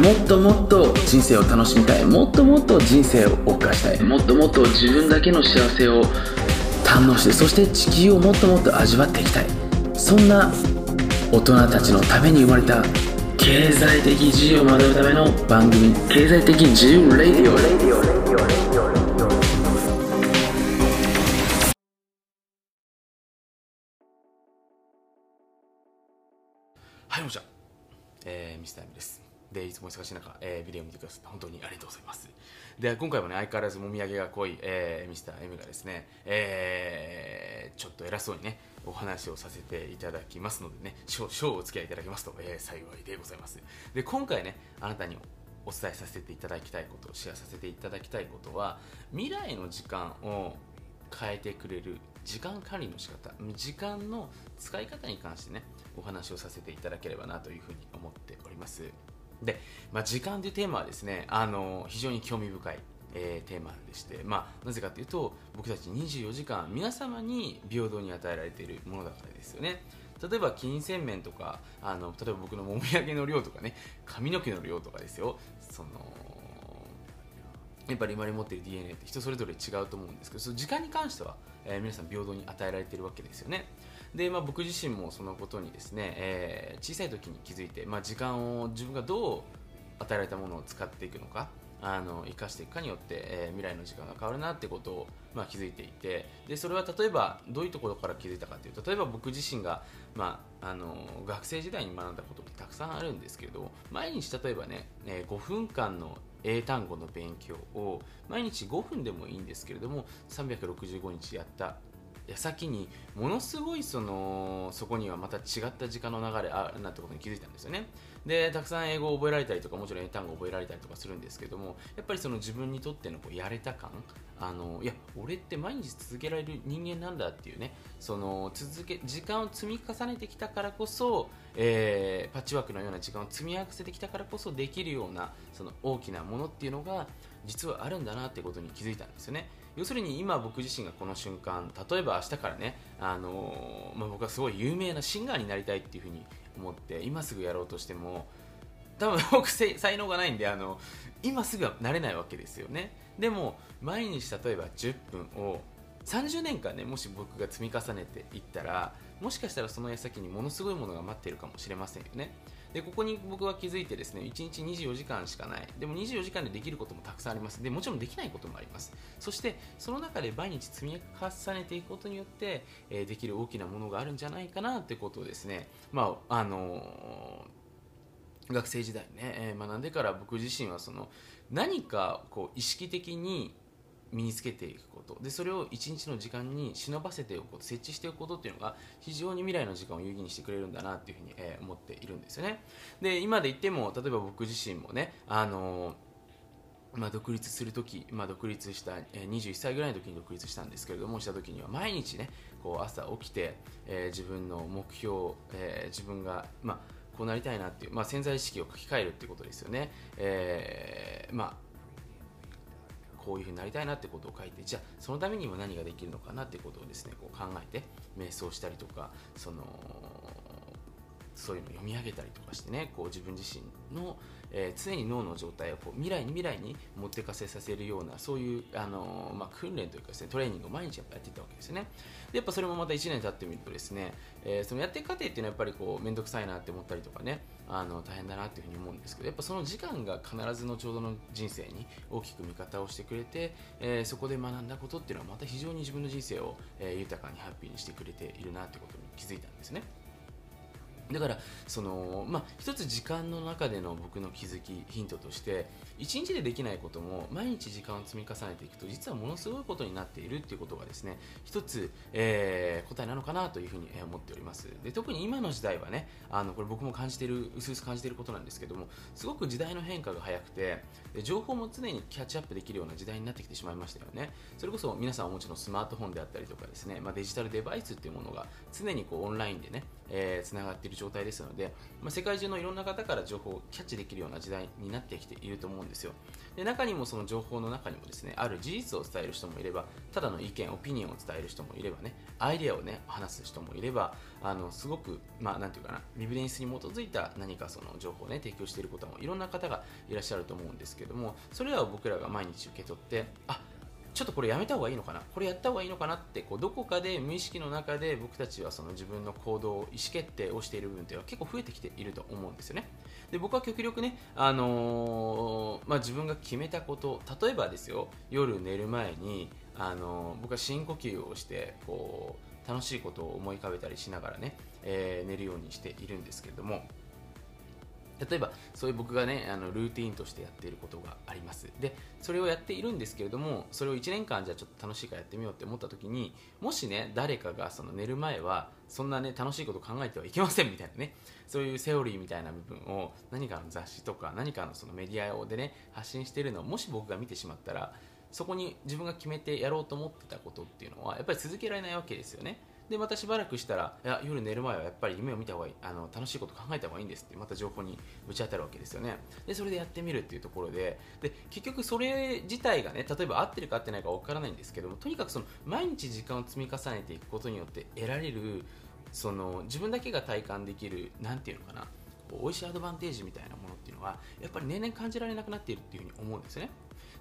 もっともっと人生を楽しみたい。もっともっと人生を謳歌したい。もっともっと自分だけの幸せを堪能してそして地球をもっともっと味わっていきたい。そんな大人たちのために生まれた経済的自由を学ぶための番組経済的自由レディオ。はい、こんにちは。えー、ミスターエミです。で、いつも忙しい中、えー、ビデオを見てくださって本当にありがとうございます。で、今回もね、相変わらずもみあげが濃い、えー、ミスターエミがですね、えー、ちょっと偉そうにね、お話をさせていただきますのでね、少々お付き合いいただけますと、えー、幸いでございます。で、今回ね、あなたにお伝えさせていただきたいこと、シェアさせていただきたいことは、未来の時間を変えてくれる時間管理の仕方時間の使い方に関してねお話をさせていただければなというふうに思っております。で、まあ、時間というテーマはですねあの非常に興味深い、えーテーマでして、まあ、なぜかというと僕たち24時間皆様に平等に与えられているものだからですよね。例えば金銭面とかあの例えば僕のもみあげの量とかね髪の毛の量とかですよ。そのやっぱり今に持っている DNA って人それぞれ違うと思うんですけどその時間に関しては、えー皆さん平等に与えられてるわけですよね。で、まあ、僕自身もそのことにですね、えー小さい時に気づいて、まあ、時間を自分がどう与えられたものを使っていくのかあの生かしていくかによって、えー未来の時間が変わるなってことを、まあ、気づいていてでそれは例えばどういうところから気づいたかというと例えば僕自身が、まあ、あの学生時代に学んだことってたくさんあるんですけれど毎日例えばね、えー5分間の英単語の勉強を毎日5分でもいいんですけれども365日やった。矢先にものすごいそのそこにはまた違った時間の流れあるなってことに気づいたんですよね。でたくさん英語を覚えられたりとかもちろん英単語を覚えられたりとかするんですけどもやっぱりその自分にとってのこうやれた感あのいや俺って毎日続けられる人間なんだっていうねその続け時間を積み重ねてきたからこそ、えーパッチワークのような時間を積み合わせてきたからこそできるようなその大きなものっていうのが実はあるんだなってことに気づいたんですよね。要するに今僕自身がこの瞬間例えば明日からね、あのーまあ、僕はすごい有名なシンガーになりたいっていうふうに思って今すぐやろうとしても多分僕才能がないんであの今すぐはなれないわけですよね。でも毎日例えば10分を30年間ねもし僕が積み重ねていったらもしかしたらその矢先にものすごいものが待っているかもしれませんよね。でここに僕は気づいてですね1日24時間しかない。でも24時間でできることもたくさんあります。でもちろんできないこともあります。そしてその中で毎日積み重ねていくことによって、えーできる大きなものがあるんじゃないかなってことをですねまああのー学生時代ね、えー学んでから僕自身はその何かこう意識的に身につけていくこと。でそれを一日の時間に忍ばせておくこと。設置しておくことっていうのが非常に未来の時間を有意義にしてくれるんだなっていうふうに、えー思っているんですよね。で今で言っても例えば僕自身もねあのーまあ、独立するとき、まあ、独立した、えー21歳ぐらいの時に独立したんですけれどもした時には毎日ねこう朝起きて、えー自分の目標、えー自分が、まあ、こうなりたいなっていう、まあ、潜在意識を書き換えるっていうことですよね、えーまあこういうふうになりたいなってことを書いてじゃあそのためにも何ができるのかなってことをですねこう考えて瞑想したりとかそのそういうのを読み上げたりとかしてねこう自分自身の、えー常に脳の状態をこう未来に未来に持ってかせさせるようなそういう、あのーまあ、訓練というかですねトレーニングを毎日やっぱやってたわけですよね。でやっぱそれもまた1年経ってみるとですね、えーそのやっていく過程っていうのはやっぱりこう面倒くさいなって思ったりとかねあの大変だなっていうふうに思うんですけどやっぱその時間が必ず後ほどの人生に大きく味方をしてくれて、えーそこで学んだことっていうのはまた非常に自分の人生を、えー豊かにハッピーにしてくれているなってことに気づいたんですね。だからその、まあ、一つ時間の中での僕の気づきヒントとして一日でできないことも毎日時間を積み重ねていくと実はものすごいことになっているっていうことがですね一つ、えー答えなのかなというふうに思っております。で特に今の時代はねあのこれ僕も感じている薄々感じていることなんですけどもすごく時代の変化が早くて情報も常にキャッチアップできるような時代になってきてしまいましたよね。それこそ皆さんはもちろんスマートフォンであったりとかですね、まあ、デジタルデバイスっていうものが常にこうオンラインでね、えー、つながっている状態ですので、まあ、世界中のいろんな方から情報をキャッチできるような時代になってきていると思うんですよ。で中にもその情報の中にもですねある事実を伝える人もいればただの意見オピニオンを伝える人もいればねアイデアをね話す人もいればあのすごくまあなんていうかなビビデンスに基づいた何かその情報をね提供していることもいろんな方がいらっしゃると思うんですけどもそれらを僕らが毎日受け取ってあちょっとこれやめた方がいいのかな？これやった方がいいのかなってこうどこかで無意識の中で僕たちはその自分の行動意思決定をしている部分というのは結構増えてきていると思うんですよね。で僕は極力ね、あのー、まあ、自分が決めたこと例えばですよ夜寝る前に、あのー、僕は深呼吸をしてこう楽しいことを思い浮かべたりしながらね、えー、寝るようにしているんですけれども例えばそういう僕がねあのルーティンとしてやっていることがあります。でそれをやっているんですけれどもそれを1年間じゃちょっと楽しいからやってみようって思った時にもしね誰かがその寝る前はそんなね楽しいこと考えてはいけませんみたいなねそういうセオリーみたいな部分を何かの雑誌とか何かのそのメディアでね発信しているのをもし僕が見てしまったらそこに自分が決めてやろうと思ってたことっていうのはやっぱり続けられないわけですよね。でまたしばらくしたらいや夜寝る前はやっぱり夢を見た方がいいあの楽しいこと考えた方がいいんですってまた情報にぶち当たるわけですよね。でそれでやってみるっていうところでで結局それ自体がね例えば合ってるか合ってないか分からないんですけどもとにかくその毎日時間を積み重ねていくことによって得られるその自分だけが体感できる何ていうのかな美味しいアドバンテージみたいなものっていうのはやっぱり年々感じられなくなっているっていうふうに思うんですね。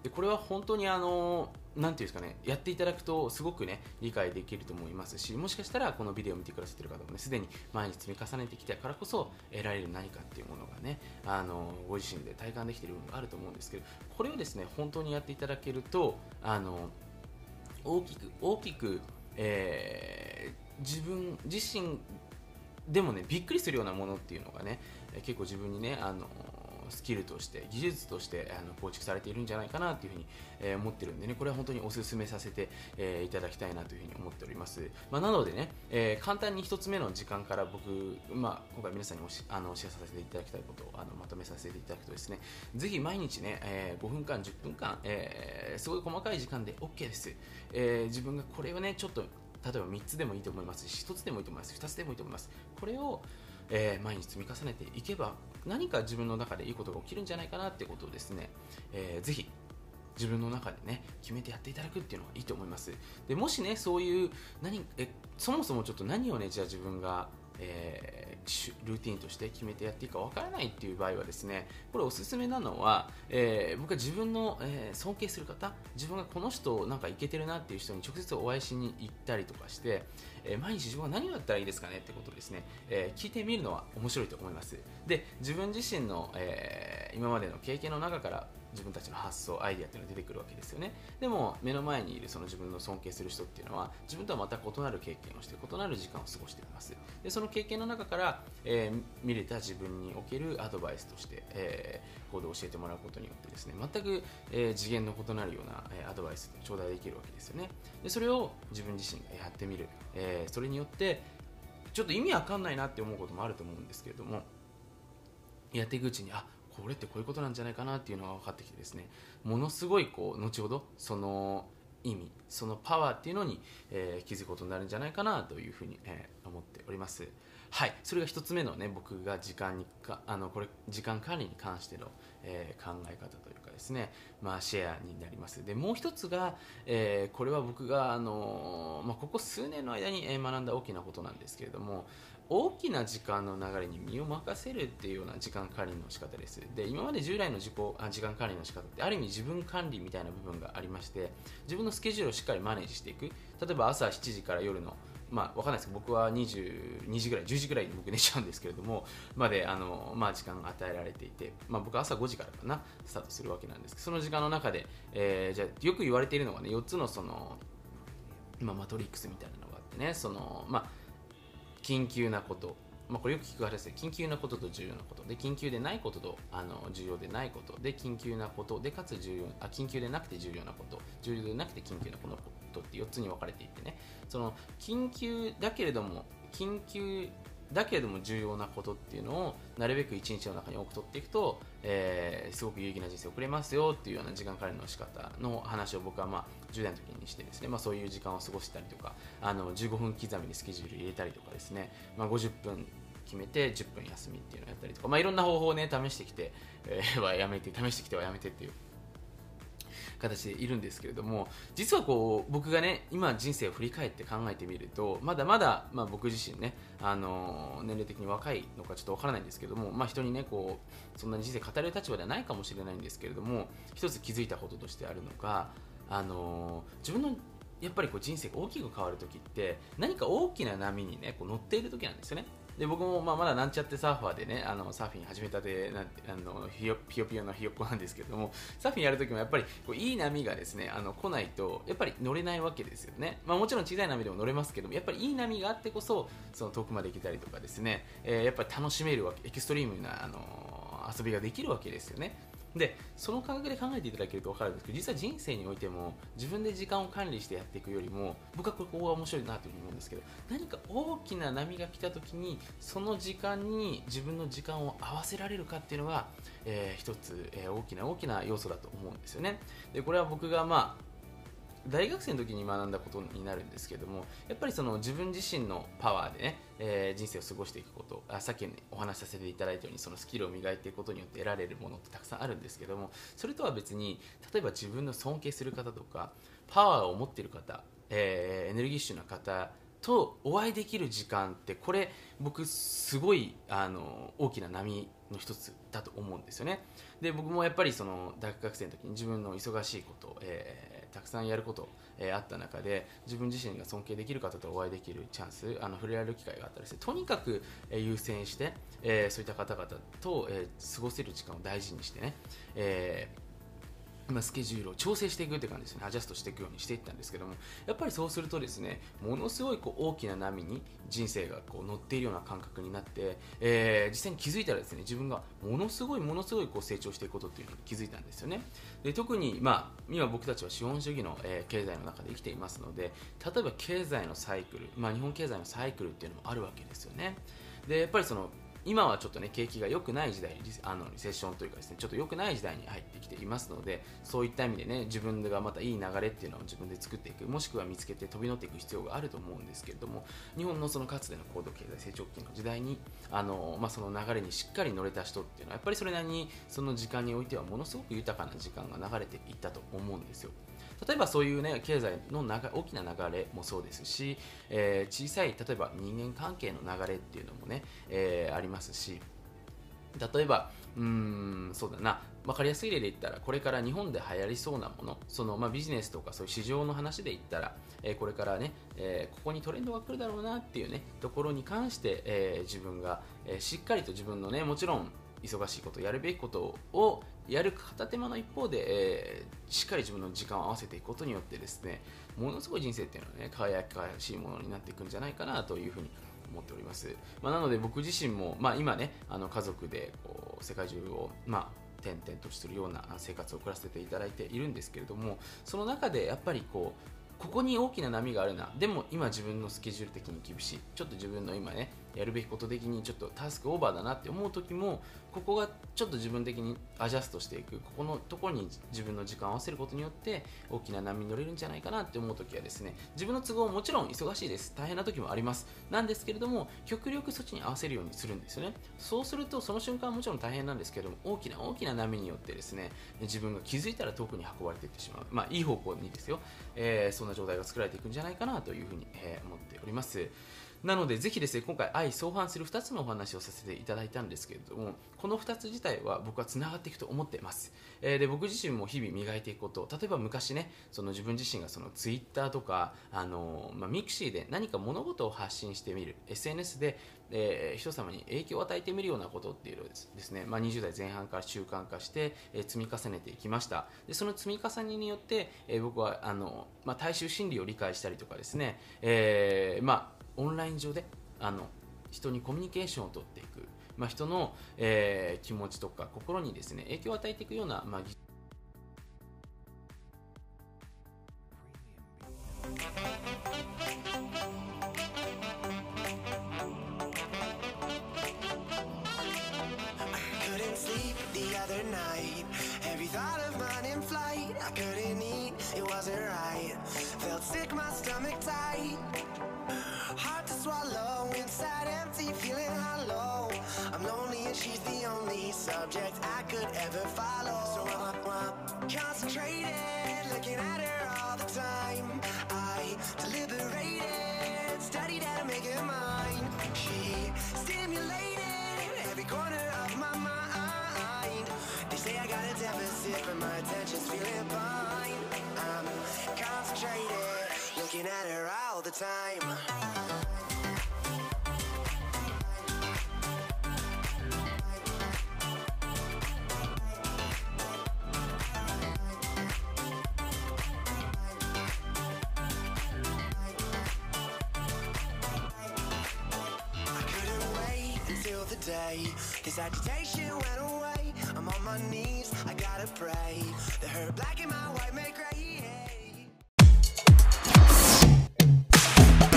でこれは本当にあのなんていうんですかねやっていただくとすごくね理解できると思いますしもしかしたらこのビデオを見てくださっている方もねすでに毎日積み重ねてきたからこそ得られる何かっていうものがねあのご自身で体感できている部分があると思うんですけどこれをですね本当にやっていただけるとあの大きく大きく、えー、自分自身でもねびっくりするようなものっていうのがね結構自分にねあのスキルとして技術としてあの構築されているんじゃないかなというふうに、えー、思ってるんでねこれは本当にお勧めさせて、えー、いただきたいなというふうに思っております、まあ、なのでね、えー、簡単に1つ目の時間から僕、まあ、今回皆さんにおしあのお知らせさせていただきたいことをあのまとめさせていただくとですねぜひ毎日ね、えー、5分間10分間、えー、すごい細かい時間で OK です、えー、自分がこれをねちょっと例えば3つでもいいと思いますし1つでもいいと思います2つでもいいと思います。これをえー、毎日積み重ねていけば何か自分の中でいいことが起きるんじゃないかなってことをですね、えー、ぜひ自分の中でね決めてやっていただくっていうのがいいと思います。でもしねそういう何えそもそもちょっと何をねじゃあ自分がえー、ルーティンとして決めてやっていいかわからないっていう場合はですねこれおすすめなのは、えー、僕は自分の、えー、尊敬する方自分がこの人なんかいけてるなっていう人に直接お会いしに行ったりとかして、え毎日自分は何をやったらいいですかねってことですね、え聞いてみるのは面白いと思います。で自分自身の、え今までの経験の中から自分たちの発想アイデアっていうのが出てくるわけですよね。でも目の前にいるその自分の尊敬する人っていうのは自分とはまた異なる経験をして異なる時間を過ごしています。でその経験の中から、えー、見れた自分におけるアドバイスとして、えー、行動を教えてもらうことによってですね全く、えー、次元の異なるような、えアドバイスを頂戴できるわけですよね。でそれを自分自身がやってみる、えーそれによってちょっと意味わかんないなって思うこともあると思うんですけれどもやっていくうちにあこれってこういうことなんじゃないかなっていうのが分かってきてですねものすごいこう後ほどその意味そのパワーっていうのに、えー、気づくことになるんじゃないかなというふうに、えー、思っております。はいそれが1つ目のね僕が時間にかあのこれ時間管理に関しての、えー、考え方というですね。まあシェアになります。でもう1つが、えこれは僕があのまあ、ここ数年の間に学んだ大きなことなんですけれども大きな時間の流れに身を任せるっていうような時間管理の仕方です。で今まで従来の自己あ時間管理の仕方ってある意味自分管理みたいな部分がありまして自分のスケジュールをしっかりマネージしていく。例えば朝7時から夜のまあ、わかんないですけど僕は22時ぐらい10時ぐらいに僕寝ちゃうんですけれどもまであの、まあ、時間が与えられていて、まあ、僕は朝5時からかなスタートするわけなんですけどその時間の中で、えー、じゃよく言われているのがね4つのその、まあ、マトリックスみたいなのがあってねその、まあ緊急なこと、まあ、これよく聞く話です緊急なことと重要なこと。で緊急でないこととあの重要でないこと。で緊急なことでかつ重要あ緊急でなくて重要なこと。重要でなくて緊急なことって4つに分かれていてね。その緊急だけれども緊急だけれども重要なことっていうのをなるべく一日の中に多く取っていくと、えー、すごく有意義な人生を送れますよっていうような時間管理の仕方の話を僕はまあ10代の時にしてですね、まあ、そういう時間を過ごしたりとかあの15分刻みにスケジュール入れたりとかですね、まあ、50分決めて10分休みっていうのをやったりとか、まあ、いろんな方法をね試してきて、えー、はやめて試してきてはやめてっていう形でいるんですけれども実はこう僕がね今人生を振り返って考えてみるとまだまだ、まあ、僕自身ね、あの、年齢的に若いのかちょっとわからないんですけども、まあ、人にねこうそんなに人生語れる立場ではないかもしれないんですけれども一つ気づいたこととしてあるのが、あの、自分のやっぱりこう人生が大きく変わるときって何か大きな波にねこう乗っている時なんですよね。で僕もまあまだなんちゃってサーファーでねあのサーフィン始めたてなんてあのひよピヨピヨのひよっこなんですけどもサーフィンやるときもやっぱりこういい波がですねあの来ないとやっぱり乗れないわけですよね、まあ、もちろん小さい波でも乗れますけどもやっぱりいい波があってこそその遠くまで行けたりとかですね、えー、やっぱり楽しめるわけエクストリームなあの遊びができるわけですよね。でその感覚で考えていただけると分かるんですけど実は人生においても自分で時間を管理してやっていくよりも僕はここが面白いなというふうに思うんですけど何か大きな波が来た時にその時間に自分の時間を合わせられるかっていうのが、えー、一つ、えー、大きな大きな要素だと思うんですよね。でこれは僕がまあ大学生の時に学んだことになるんですけどもやっぱりその自分自身のパワーでね、えー、人生を過ごしていくことあさっき、ね、お話しさせていただいたようにそのスキルを磨いていくことによって得られるものってたくさんあるんですけどもそれとは別に例えば自分の尊敬する方とかパワーを持っている方、えー、エネルギッシュな方とお会いできる時間ってこれ僕すごいあの大きな波の一つだと思うんですよね。で僕もやっぱりその大学生の時に自分の忙しいこと、えーたくさんやること、えー、あった中で自分自身が尊敬できる方とお会いできるチャンスあの触れられる機会があったりしてとにかく、えー、優先して、えー、そういった方々と、えー、過ごせる時間を大事にしてね、えーま、スケジュールを調整していくって感じですね。アジャストしていくようにしていったんですけどもやっぱりそうするとですねものすごいこう大きな波に人生がこう乗っているような感覚になって、えー、実際に気づいたらですね自分がものすごいものすごいこう成長していくことっていうのに気づいたんですよね。で特に、まあ、今僕たちは資本主義の、えー、経済の中で生きていますので例えば経済のサイクル、まあ、日本経済のサイクルっていうのもあるわけですよね。でやっぱりその今はちょっとね景気が良くない時代あのリセッションというかですねちょっと良くない時代に入ってきていますのでそういった意味でね自分がまたいい流れっていうのを自分で作っていくもしくは見つけて飛び乗っていく必要があると思うんですけれども日本のそのかつての高度経済成長期の時代にあの、まあ、その流れにしっかり乗れた人っていうのはやっぱりそれなりにその時間においてはものすごく豊かな時間が流れていったと思うんですよ。例えばそういうね経済の大きな流れもそうですし、えー、小さい例えば人間関係の流れっていうのもね、えー、ありますし例えばうーんそうだな分かりやすい例で言ったらこれから日本で流行りそうなものその、まあ、ビジネスとかそういう市場の話で言ったら、えー、これからね、えー、ここにトレンドが来るだろうなっていうねところに関して、えー、自分が、え、しっかりと自分のねもちろん忙しいことやるべきことをやる片手間の一方で、えー、しっかり自分の時間を合わせていくことによってですねものすごい人生っていうのはね輝かしいものになっていくんじゃないかなというふうに思っております、まあ、なので僕自身も、まあ、今ねあの家族でこう世界中を、まあ、転々とするような生活を送らせていただいているんですけれどもその中でやっぱりこうここに大きな波があるな。でも今自分のスケジュール的に厳しい。ちょっと自分の今ねやるべきこと的にちょっとタスクオーバーだなって思う時もここがちょっと自分的にアジャストしていくここのところに自分の時間を合わせることによって大きな波に乗れるんじゃないかなって思う時はですね自分の都合もちろん忙しいです。大変な時もあります。なんですけれども極力そっちに合わせるようにするんですよね。そうするとその瞬間はもちろん大変なんですけども大きな大きな波によってですね自分が気づいたら遠くに運ばれていってしまう。まあいい方向にですよ、えー、そんな状態が作られていくんじゃないかなというふうに、えー、思っております。なのでぜひですね今回相相反する2つのお話をさせていただいたんですけれどもこの2つ自体は僕はつながっていくと思っています、えー、で僕自身も日々磨いていくこと例えば昔ねその自分自身がそのツイッターとかあの、まあ、ミクシーで何か物事を発信してみる。SNS で、えー、人様に影響を与えてみるようなことっていうのをですね、まあ、20代前半から習慣化して、えー、積み重ねていきました。でその積み重ねによって、えー、僕はあの、まあ、大衆心理を理解したりとかですね、えーまあオンライン上であの人にコミュニケーションをとっていく、まあ、人の、えー、気持ちとか心にですね影響を与えていくような、まあ、技術。swallow. Inside empty, feeling hollow. I'm lonely and she's the only subject I could ever follow. So I'm, I'm concentrated, looking at her all the time. I deliberated, studied how to make her mine. She stimulated every corner of my mind. They say I got a deficit, but my attention's feeling fine. I'm concentrated looking at her all the time. This agitation went away. I'm on my knees, I gotta pray. That her black and my white make gray.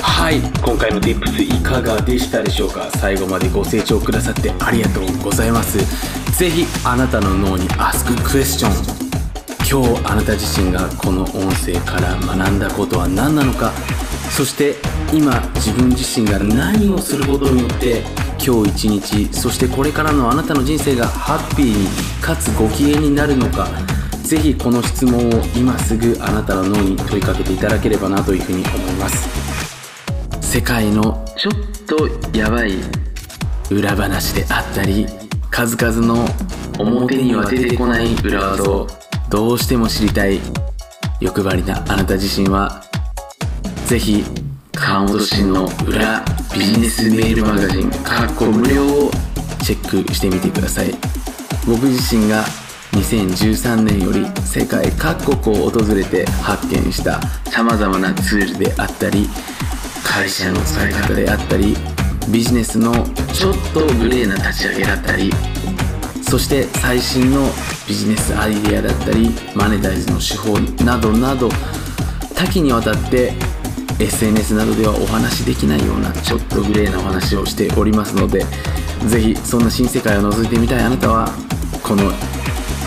はい。今回の Tips いかがでしたでしょうか？最後までご清聴くださってありがとうございます。ぜひあなたの脳に Ask Question 今日あなた自身がこの音声から学んだことは何なのか？そして今自分自身が何をすることによって今日一日そしてこれからのあなたの人生がハッピーにかつご機嫌になるのか。ぜひこの質問を今すぐあなたの脳に問いかけていただければなというふうに思います。世界のちょっとやばい裏話であったり数々の表には出てこない裏技をどうしても知りたい欲張りなあなた自身はぜひ川本慎の裏ビジネスメールマガジンかっこ無料をチェックしてみてください。僕自身が2013年より世界各国を訪れて発見した様々なツールであったり会社の使い方であったりビジネスのちょっとグレーな立ち上げだったりそして最新のビジネスアイデアだったりマネタイズの手法などなど多岐にわたって SNS などではお話しできないようなちょっとグレーなお話をしておりますのでぜひそんな新世界を覗いてみたいあなたはこの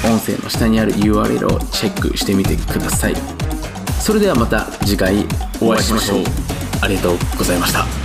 音声の下にある URL をチェックしてみてください。それではまた次回お会いしましょう。ありがとうございました。